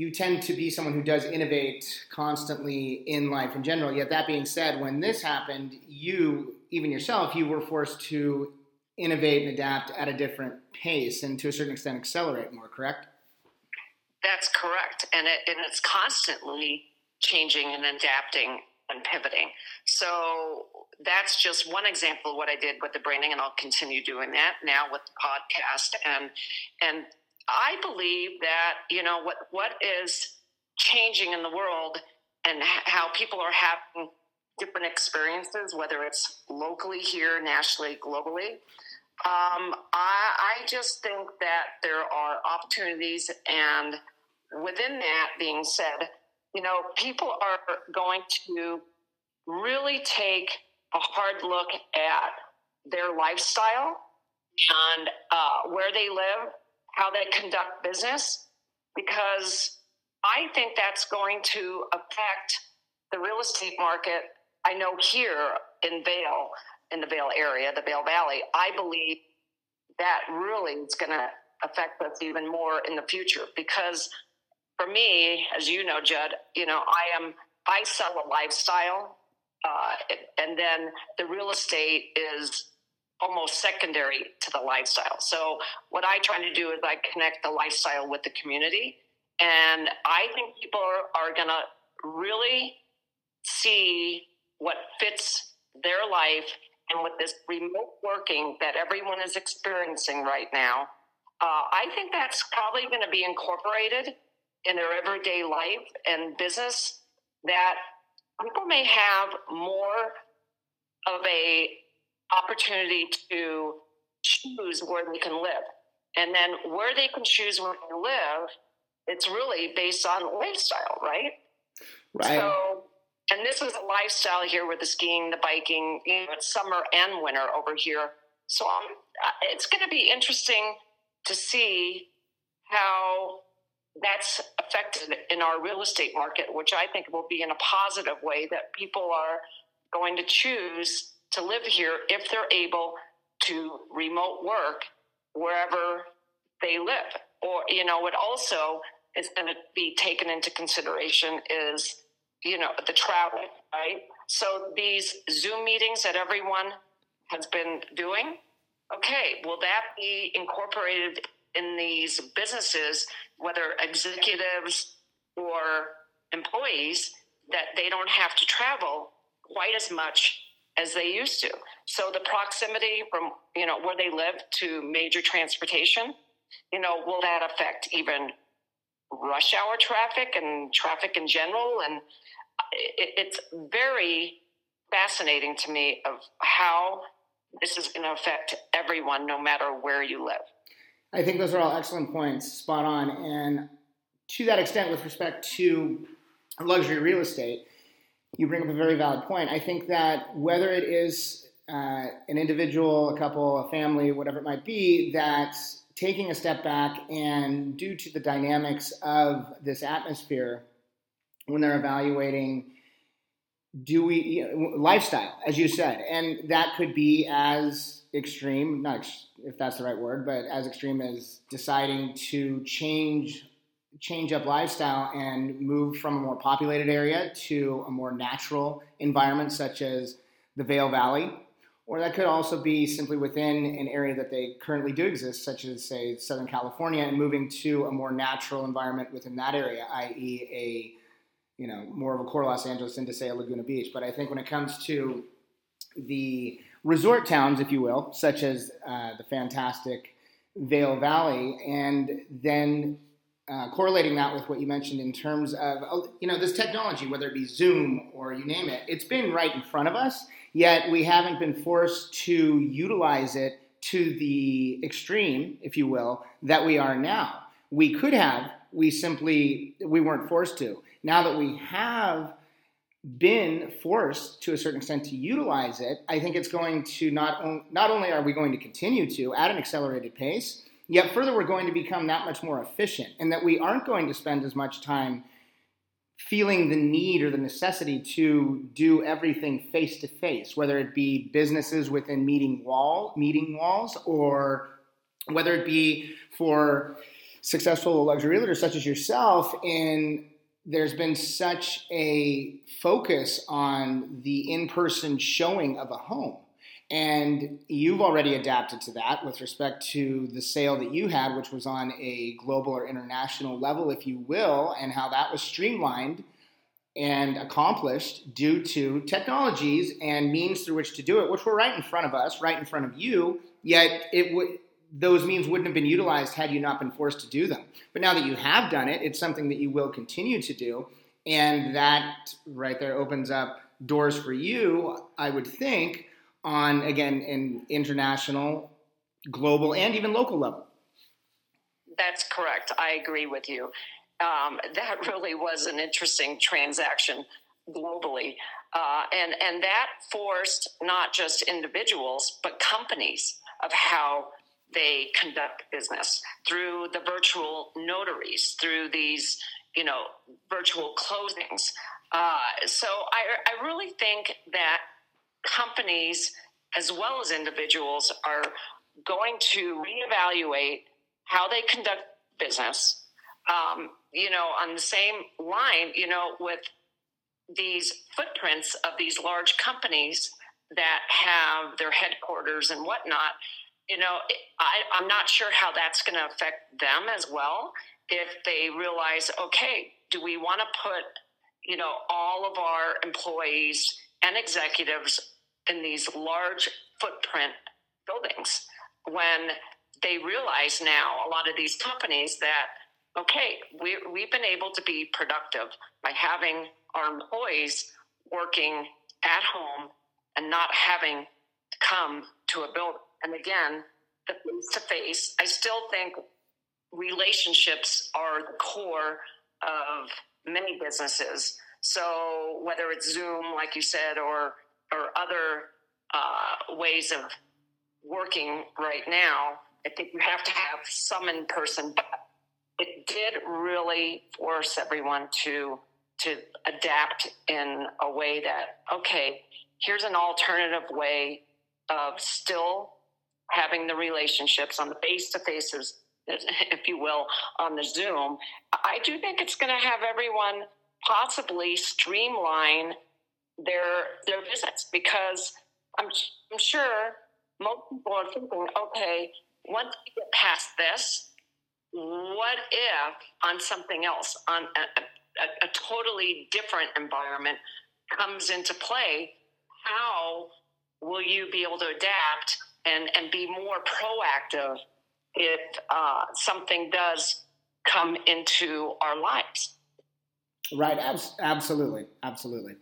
you tend to be someone who does innovate constantly in life in general. Yet that being said, when this happened, you even yourself, you were forced to innovate and adapt at a different pace and to a certain extent accelerate more. Correct? That's correct, and it, and it's constantly changing and adapting and pivoting. So that's just one example of what I did with the branding, and I'll continue doing that now with the podcast. And and I believe that you know what what is changing in the world and how people are having different experiences, whether it's locally here, nationally, globally. Um, I, I just think that there are opportunities, and within that being said, you know, people are going to really take a hard look at their lifestyle and uh, where they live, how they conduct business, because I think that's going to affect the real estate market. I know here in Vail, in the Vail area, the Vail Valley, I believe that really is going to affect us even more in the future because for me, as you know, Judd, you know, I am I sell a lifestyle, uh, and then the real estate is almost secondary to the lifestyle. So what I try to do is I connect the lifestyle with the community, and I think people are, are going to really see what fits their life and with this remote working that everyone is experiencing right now. Uh, I think that's probably going to be incorporated in their everyday life and business that people may have more of a opportunity to choose where they can live. And then where they can choose where they live it's really based on lifestyle right? Right. So and this is a lifestyle here with the skiing the biking you know it's summer and winter over here. So um, it's going to be interesting to see how that's affected in our real estate market, which I think will be in a positive way that people are going to choose to live here if they're able to remote work wherever they live. Or, you know, what also is going to be taken into consideration is, you know, the travel, right? So these Zoom meetings that everyone has been doing, okay, will that be incorporated in these businesses, whether executives or employees, that they don't have to travel quite as much as they used to. So the proximity from you know where they live to major transportation, you know, will that affect even rush hour traffic and traffic in general? And it, it's very fascinating to me of how this is going to affect everyone, no matter where you live. I think those are all excellent points, spot on. And to that extent, with respect to luxury real estate, you bring up a very valid point. I think that whether it is uh, an individual, a couple, a family, whatever it might be, that taking a step back and due to the dynamics of this atmosphere, when they're evaluating do we you know, lifestyle as you said and that could be as extreme not ex- if that's the right word but as extreme as deciding to change change up lifestyle and move from a more populated area to a more natural environment such as the Vail Valley or that could also be simply within an area that they currently do exist such as say Southern California and moving to a more natural environment within that area i.e. a you know, more of a core Los Angeles than say a Laguna Beach. But I think when it comes to the resort towns, if you will, such as uh, the fantastic Vail Valley, and then uh, correlating that with what you mentioned in terms of, oh, you know, this technology, whether it be Zoom or you name it, it's been right in front of us, yet we haven't been forced to utilize it to the extreme, if you will, that we are now. We could have, we simply, we weren't forced to now that we have been forced to a certain extent to utilize it, I think it's going to not, on, not only are we going to continue to at an accelerated pace, yet further we're going to become that much more efficient and that we aren't going to spend as much time feeling the need or the necessity to do everything face to face, whether it be businesses within meeting wall meeting walls or whether it be for successful luxury realtors such as yourself in there's been such a focus on the in-person showing of a home and you've already adapted to that with respect to the sale that you had which was on a global or international level if you will and how that was streamlined and accomplished due to technologies and means through which to do it which were right in front of us right in front of you yet it would those means wouldn't have been utilized had you not been forced to do them. But now that you have done it, it's something that you will continue to do. And that right there opens up doors for you, I would think, on again, an international, global, and even local level. That's correct. I agree with you. Um, that really was an interesting transaction globally. Uh, and, and that forced not just individuals, but companies of how they conduct business through the virtual notaries, through these, you know, virtual closings. Uh, so I, I really think that companies as well as individuals are going to reevaluate how they conduct business. Um, you know, on the same line, you know, with these footprints of these large companies that have their headquarters and whatnot, you know, I, I'm not sure how that's going to affect them as well. If they realize, okay, do we want to put, you know, all of our employees and executives in these large footprint buildings when they realize now, a lot of these companies, that, okay, we, we've been able to be productive by having our employees working at home and not having to come to a building and again, the face to face, I still think relationships are the core of many businesses. So whether it's Zoom, like you said, or or other uh, ways of working right now, I think you have to have some in person. But it did really force everyone to to adapt in a way that okay, here's an alternative way of still having the relationships on the face to faces, if you will, on the Zoom, I do think it's going to have everyone possibly streamline their their visits because I'm, I'm sure most people are thinking, okay, once we get past this, what if on something else, on a, a, a totally different environment comes into play? How will you be able to adapt and, and be more proactive if uh, something does come into our lives. Right, absolutely, absolutely.